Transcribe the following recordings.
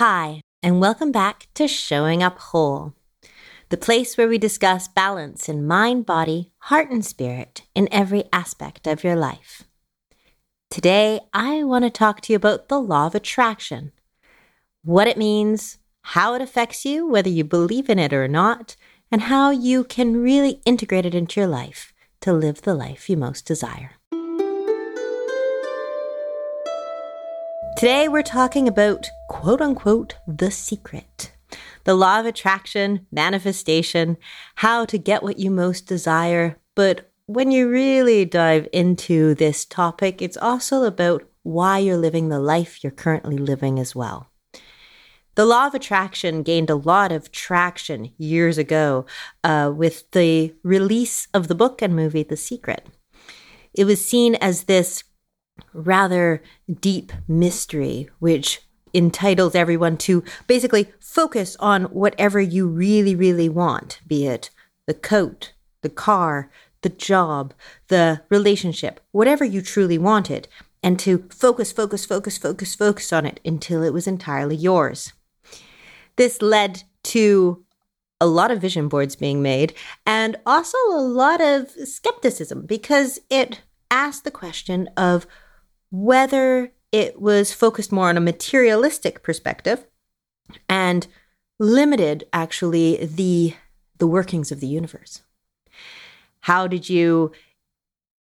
Hi, and welcome back to Showing Up Whole, the place where we discuss balance in mind, body, heart, and spirit in every aspect of your life. Today, I want to talk to you about the law of attraction, what it means, how it affects you, whether you believe in it or not, and how you can really integrate it into your life to live the life you most desire. Today, we're talking about quote unquote the secret the law of attraction, manifestation, how to get what you most desire. But when you really dive into this topic, it's also about why you're living the life you're currently living as well. The law of attraction gained a lot of traction years ago uh, with the release of the book and movie The Secret. It was seen as this rather deep mystery, which entitles everyone to basically focus on whatever you really, really want, be it the coat, the car, the job, the relationship, whatever you truly wanted, and to focus, focus, focus, focus, focus on it until it was entirely yours. This led to a lot of vision boards being made and also a lot of skepticism because it asked the question of whether it was focused more on a materialistic perspective and limited actually the the workings of the universe. How did you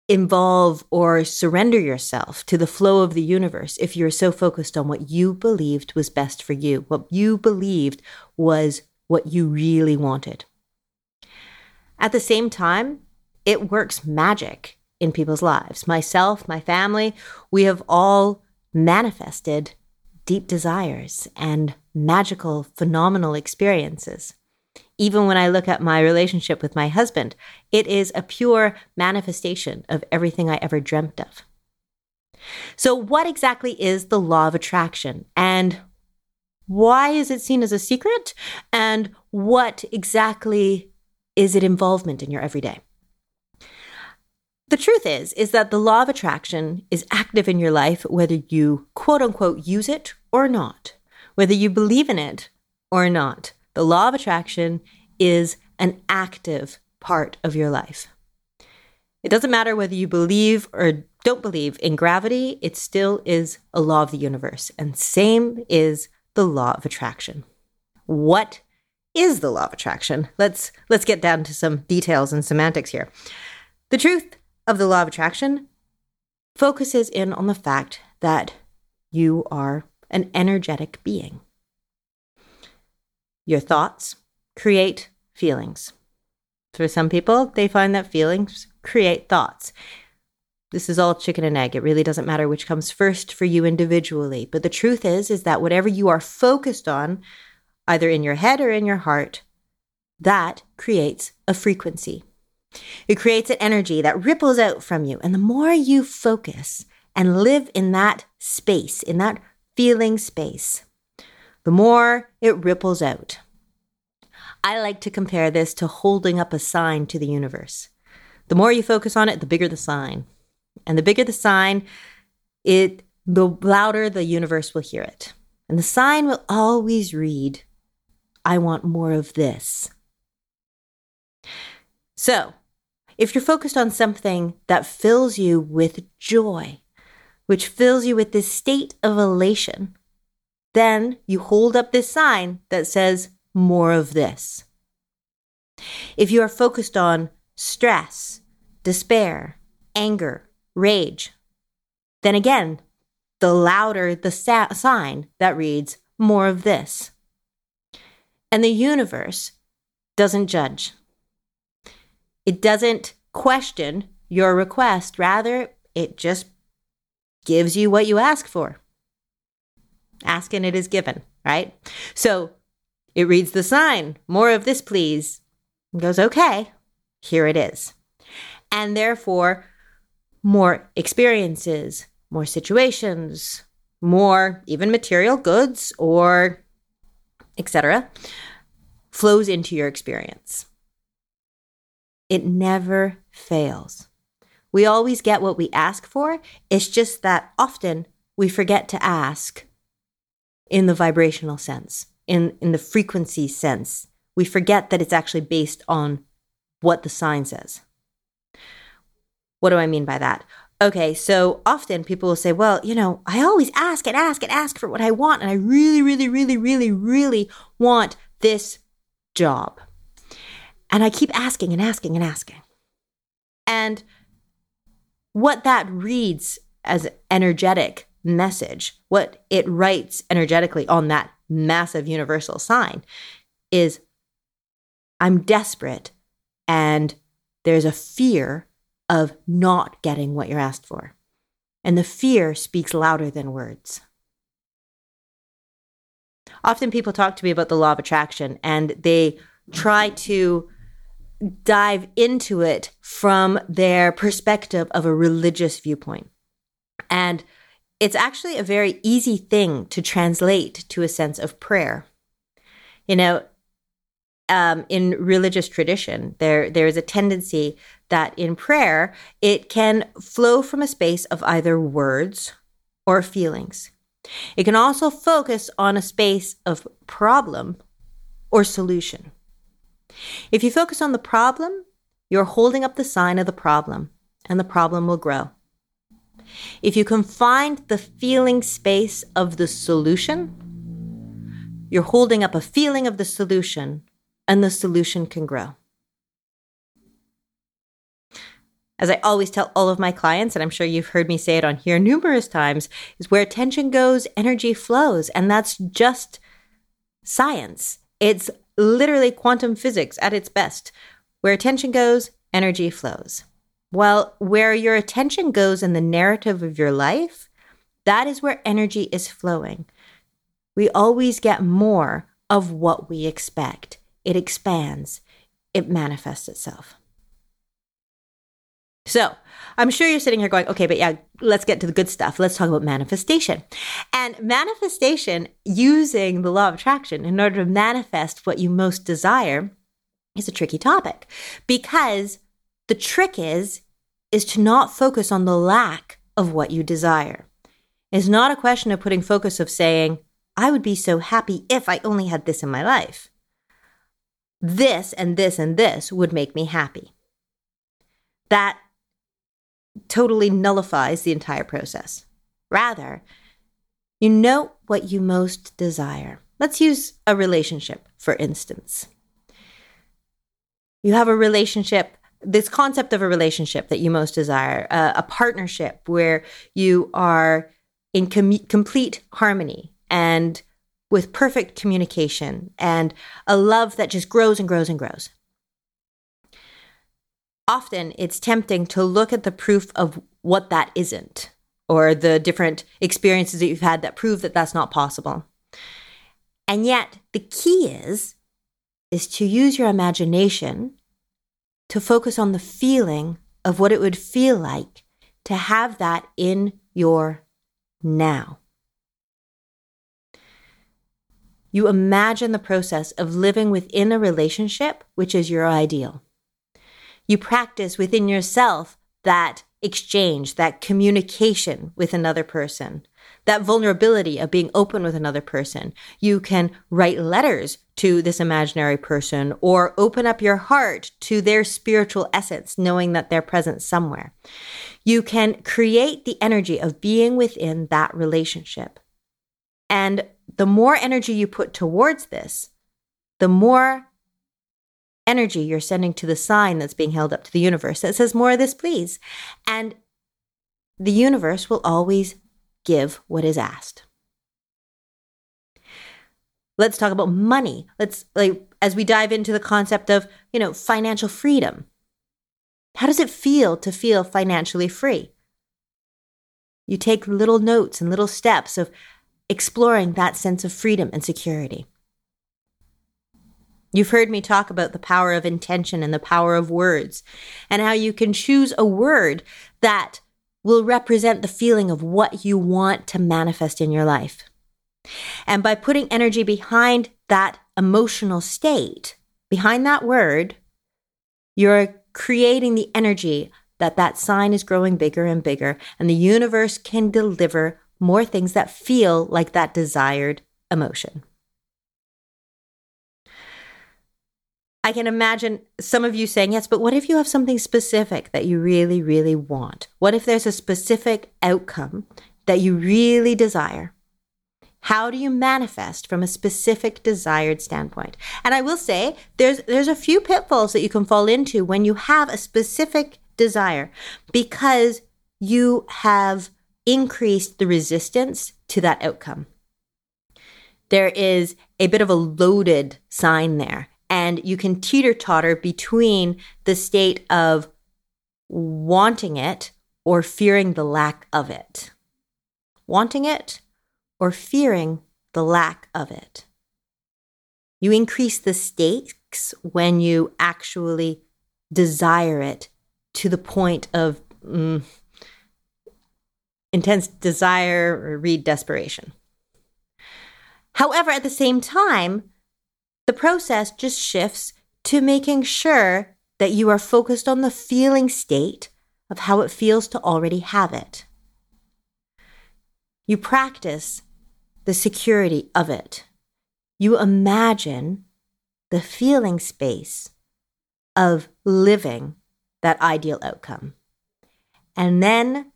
involve or surrender yourself to the flow of the universe if you're so focused on what you believed was best for you, what you believed was what you really wanted? At the same time, it works magic in people's lives. Myself, my family, we have all manifested deep desires and magical, phenomenal experiences. Even when I look at my relationship with my husband, it is a pure manifestation of everything I ever dreamt of. So, what exactly is the law of attraction? And why is it seen as a secret? And what exactly is it involvement in your everyday? The truth is, is that the law of attraction is active in your life whether you quote unquote use it or not, whether you believe in it or not. The law of attraction is an active part of your life. It doesn't matter whether you believe or don't believe in gravity, it still is a law of the universe. And same is the law of attraction. What is the law of attraction? Let's let's get down to some details and semantics here. The truth of the law of attraction focuses in on the fact that you are an energetic being. Your thoughts create feelings. For some people, they find that feelings create thoughts. This is all chicken and egg. It really doesn't matter which comes first for you individually. But the truth is is that whatever you are focused on, either in your head or in your heart, that creates a frequency. It creates an energy that ripples out from you. And the more you focus and live in that space, in that feeling space, the more it ripples out. I like to compare this to holding up a sign to the universe. The more you focus on it, the bigger the sign. And the bigger the sign, it the louder the universe will hear it. And the sign will always read, I want more of this. So, if you're focused on something that fills you with joy, which fills you with this state of elation, then you hold up this sign that says, more of this. If you are focused on stress, despair, anger, rage, then again, the louder the sa- sign that reads, more of this. And the universe doesn't judge. It doesn't question your request. Rather, it just gives you what you ask for. Ask and it is given, right? So it reads the sign, more of this, please. And goes, okay, here it is. And therefore, more experiences, more situations, more even material goods or etc. flows into your experience. It never fails. We always get what we ask for. It's just that often we forget to ask, in the vibrational sense, in, in the frequency sense. We forget that it's actually based on what the sign says. What do I mean by that? Okay, so often people will say, well, you know, I always ask and ask and ask for what I want, and I really, really, really, really, really want this job. And I keep asking and asking and asking. And what that reads as energetic message, what it writes energetically on that massive universal sign is I'm desperate and there's a fear of not getting what you're asked for. And the fear speaks louder than words. Often people talk to me about the law of attraction and they try to dive into it from their perspective of a religious viewpoint. And it's actually a very easy thing to translate to a sense of prayer. You know, um, in religious tradition, there there is a tendency that in prayer it can flow from a space of either words or feelings. It can also focus on a space of problem or solution. If you focus on the problem, you're holding up the sign of the problem, and the problem will grow. If you can find the feeling space of the solution, you're holding up a feeling of the solution, and the solution can grow. As I always tell all of my clients, and I'm sure you've heard me say it on here numerous times, is where attention goes, energy flows. And that's just science. It's literally quantum physics at its best. Where attention goes, energy flows. Well, where your attention goes in the narrative of your life, that is where energy is flowing. We always get more of what we expect. It expands, it manifests itself. So I'm sure you're sitting here going, okay, but yeah, let's get to the good stuff. Let's talk about manifestation. And manifestation using the law of attraction in order to manifest what you most desire is a tricky topic because the trick is, is to not focus on the lack of what you desire. It's not a question of putting focus of saying, I would be so happy if I only had this in my life. This and this and this would make me happy. That totally nullifies the entire process. Rather, you know what you most desire. Let's use a relationship, for instance. You have a relationship, this concept of a relationship that you most desire, uh, a partnership where you are in com- complete harmony and with perfect communication and a love that just grows and grows and grows often it's tempting to look at the proof of what that isn't or the different experiences that you've had that prove that that's not possible. And yet the key is is to use your imagination to focus on the feeling of what it would feel like to have that in your now. You imagine the process of living within a relationship, which is your ideal. You practice within yourself that exchange, that communication with another person, that vulnerability of being open with another person. You can write letters to this imaginary person or open up your heart to their spiritual essence, knowing that they're present somewhere. You can create the energy of being within that relationship. And the more energy you put towards this, the more energy you're sending to the sign that's being held up to the universe that says, More of this, please. And the universe will always give what is asked. Let's talk about money. Let's, like, as we dive into the concept of, you know, financial freedom. How does it feel to feel financially free? You take little notes and little steps of exploring that sense of freedom and security. You've heard me talk about the power of intention and the power of words, and how you can choose a word that will represent the feeling of what you want to manifest in your life. And by putting energy behind that emotional state, behind that word, you're creating the energy that that sign is growing bigger and bigger, and the universe can deliver more things that feel like that desired emotion. I can imagine some of you saying, yes, but what if you have something specific that you really, really want? What if there's a specific outcome that you really desire? How do you manifest from a specific desired standpoint? And I will say there's there's a few pitfalls that you can fall into when you have a specific desire because you have increased the resistance to that outcome. There is a bit of a loaded sign there and you can teeter totter between the state of wanting it or fearing the lack of it. Wanting it or fearing the lack of it. You increase the stakes when you actually desire it to the point of mm, intense desire or read desperation. However, at the same time, the process just shifts to making sure that you are focused on the feeling state of how it feels to already have it. You practice the security of it. You imagine the feeling space of living that ideal outcome. And then,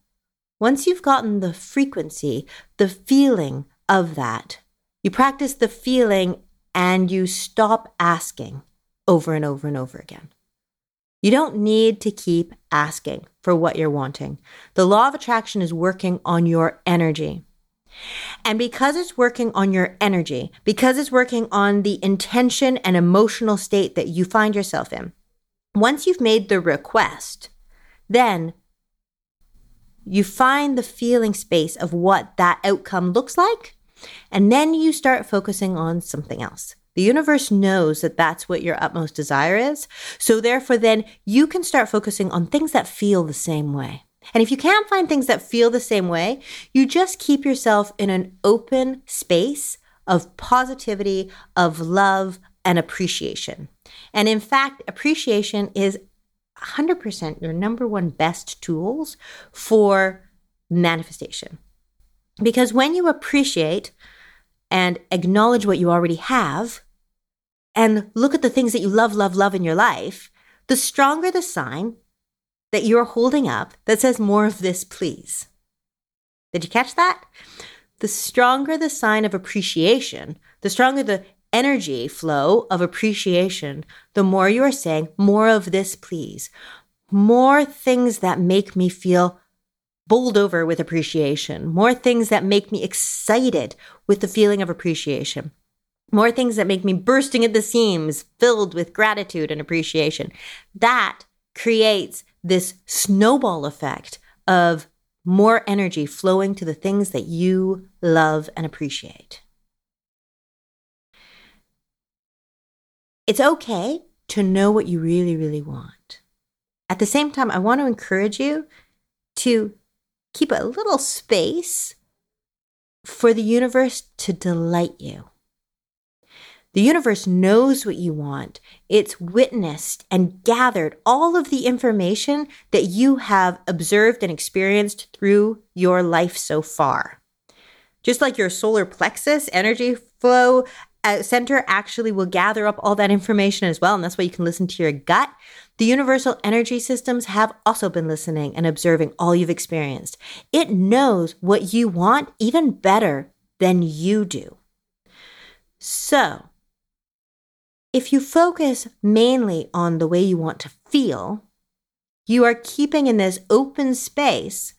once you've gotten the frequency, the feeling of that, you practice the feeling and you stop asking over and over and over again. You don't need to keep asking for what you're wanting. The law of attraction is working on your energy. And because it's working on your energy, because it's working on the intention and emotional state that you find yourself in, once you've made the request, then you find the feeling space of what that outcome looks like and then you start focusing on something else. The universe knows that that's what your utmost desire is. So therefore, then you can start focusing on things that feel the same way. And if you can't find things that feel the same way, you just keep yourself in an open space of positivity, of love, and appreciation. And in fact, appreciation is 100% your number one best tools for manifestation. Because when you appreciate and acknowledge what you already have and look at the things that you love, love, love in your life, the stronger the sign that you're holding up that says more of this, please. Did you catch that? The stronger the sign of appreciation, the stronger the energy flow of appreciation, the more you are saying, more of this, please. More things that make me feel bowled over with appreciation, more things that make me excited with the feeling of appreciation, more things that make me bursting at the seams, filled with gratitude and appreciation. That creates this snowball effect of more energy flowing to the things that you love and appreciate. It's okay to know what you really, really want. At the same time, I want to encourage you to keep a little space for the universe to delight you. The universe knows what you want. It's witnessed and gathered all of the information that you have observed and experienced through your life so far. Just like your solar plexus energy flow uh, center actually will gather up all that information as well. And that's why you can listen to your gut. The universal energy systems have also been listening and observing all you've experienced. It knows what you want even better than you do. So, if you focus mainly on the way you want to feel, you are keeping in this open space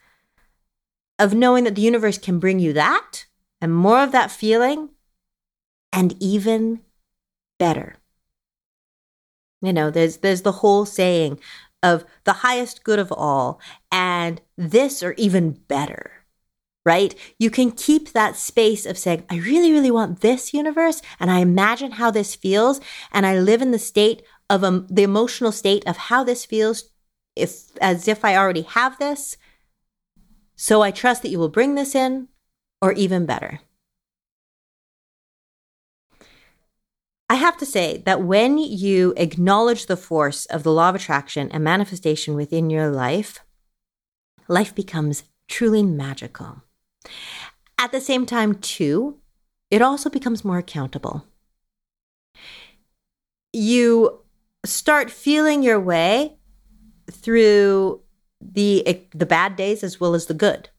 of knowing that the universe can bring you that and more of that feeling and even better. You know, there's there's the whole saying of the highest good of all and this or even better. Right? You can keep that space of saying, I really, really want this universe, and I imagine how this feels, and I live in the state of um, the emotional state of how this feels, if as if I already have this. So I trust that you will bring this in, or even better. Have to say that when you acknowledge the force of the law of attraction and manifestation within your life, life becomes truly magical. At the same time, too, it also becomes more accountable. You start feeling your way through the the bad days as well as the good.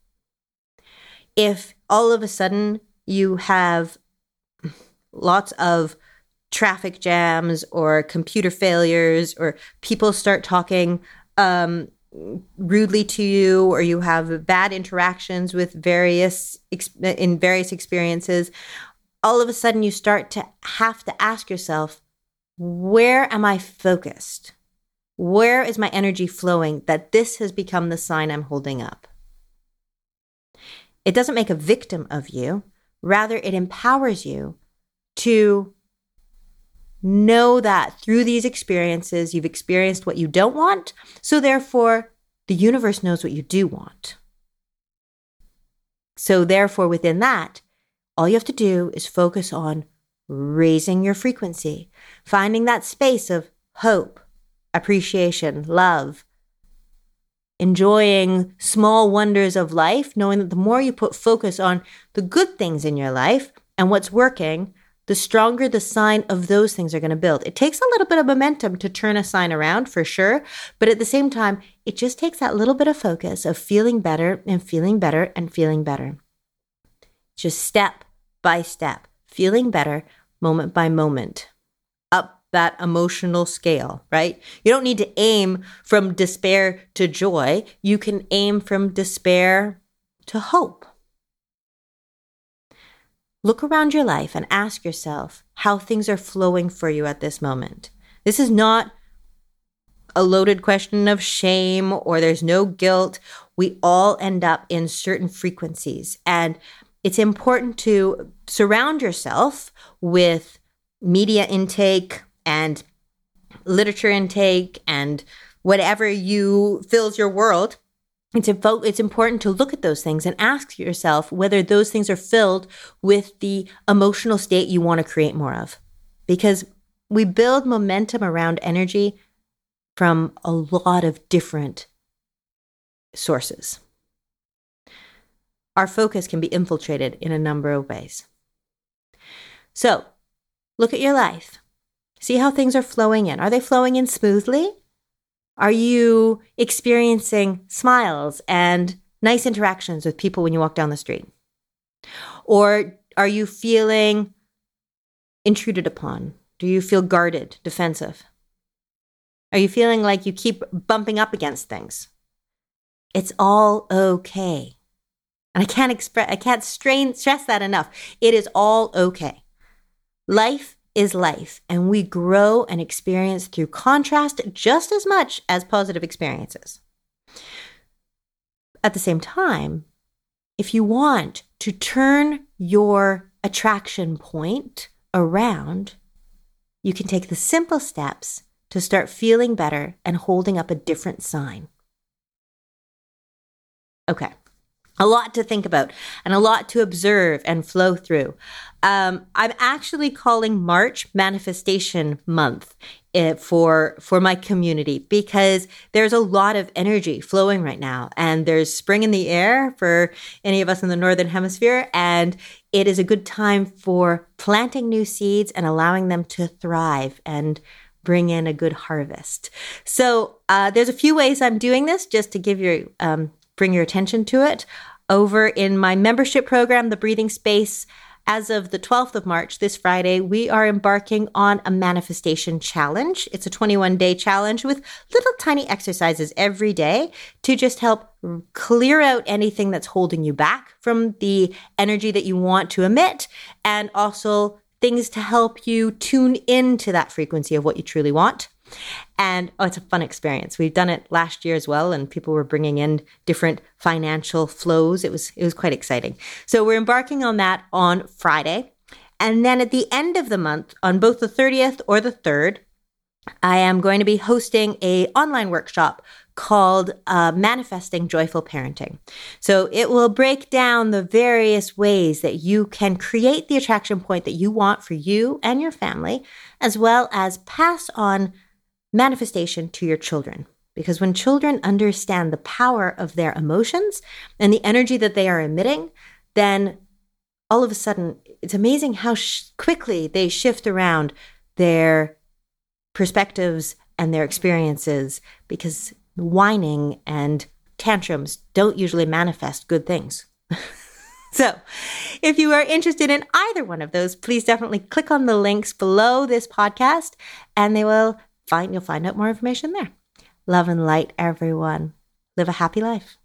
If all of a sudden you have lots of traffic jams or computer failures or people start talking um, rudely to you or you have bad interactions with various in various experiences all of a sudden you start to have to ask yourself where am i focused? Where is my energy flowing that this has become the sign i'm holding up? It doesn't make a victim of you. Rather it empowers you to know that through these experiences, you've experienced what you don't want. So, therefore, the universe knows what you do want. So, therefore, within that, all you have to do is focus on raising your frequency, finding that space of hope, appreciation, love, enjoying small wonders of life, knowing that the more you put focus on the good things in your life and what's working, the stronger the sign of those things are going to build. It takes a little bit of momentum to turn a sign around for sure, but at the same time, it just takes that little bit of focus of feeling better and feeling better and feeling better. Just step by step, feeling better moment by moment, up that emotional scale, right? You don't need to aim from despair to joy. You can aim from despair to hope. Look around your life and ask yourself how things are flowing for you at this moment. This is not a loaded question of shame or there's no guilt. We all end up in certain frequencies. And it's important to surround yourself with media intake and literature intake and whatever you fills your world it's, it's important to look at those things and ask yourself whether those things are filled with the emotional state you want to create more of. Because we build momentum around energy from a lot of different sources. Our focus can be infiltrated in a number of ways. So, look at your life. See how things are flowing in. Are they flowing in smoothly? Are you experiencing smiles and nice interactions with people when you walk down the street? Or are you feeling intruded upon? Do you feel guarded, defensive? Are you feeling like you keep bumping up against things? It's all okay. And I can't express I can't strain stress that enough. It is all okay. Life is life, and we grow and experience through contrast just as much as positive experiences. At the same time, if you want to turn your attraction point around, you can take the simple steps to start feeling better and holding up a different sign. Okay a lot to think about and a lot to observe and flow through. Um, I'm actually calling March Manifestation Month eh, for for my community because there's a lot of energy flowing right now, and there's spring in the air for any of us in the northern hemisphere, and it is a good time for planting new seeds and allowing them to thrive and bring in a good harvest. So uh, there's a few ways I'm doing this just to give you um, bring your attention to it. Over in my membership program, The Breathing Space, as of the 12th of March, this Friday, we are embarking on a manifestation challenge. It's a 21 day challenge with little tiny exercises every day to just help clear out anything that's holding you back from the energy that you want to emit and also things to help you tune into that frequency of what you truly want. And oh, it's a fun experience. We've done it last year as well, and people were bringing in different financial flows. It was it was quite exciting. So we're embarking on that on Friday, and then at the end of the month, on both the thirtieth or the third, I am going to be hosting a online workshop called uh, Manifesting Joyful Parenting. So it will break down the various ways that you can create the attraction point that you want for you and your family, as well as pass on manifestation to your children. Because when children understand the power of their emotions and the energy that they are emitting, then all of a sudden it's amazing how sh- quickly they shift around their perspectives and their experiences because whining and tantrums don't usually manifest good things. so, if you are interested in either one of those, please definitely click on the links below this podcast and they will find you'll find out more information there. Love and light everyone. Live a happy life.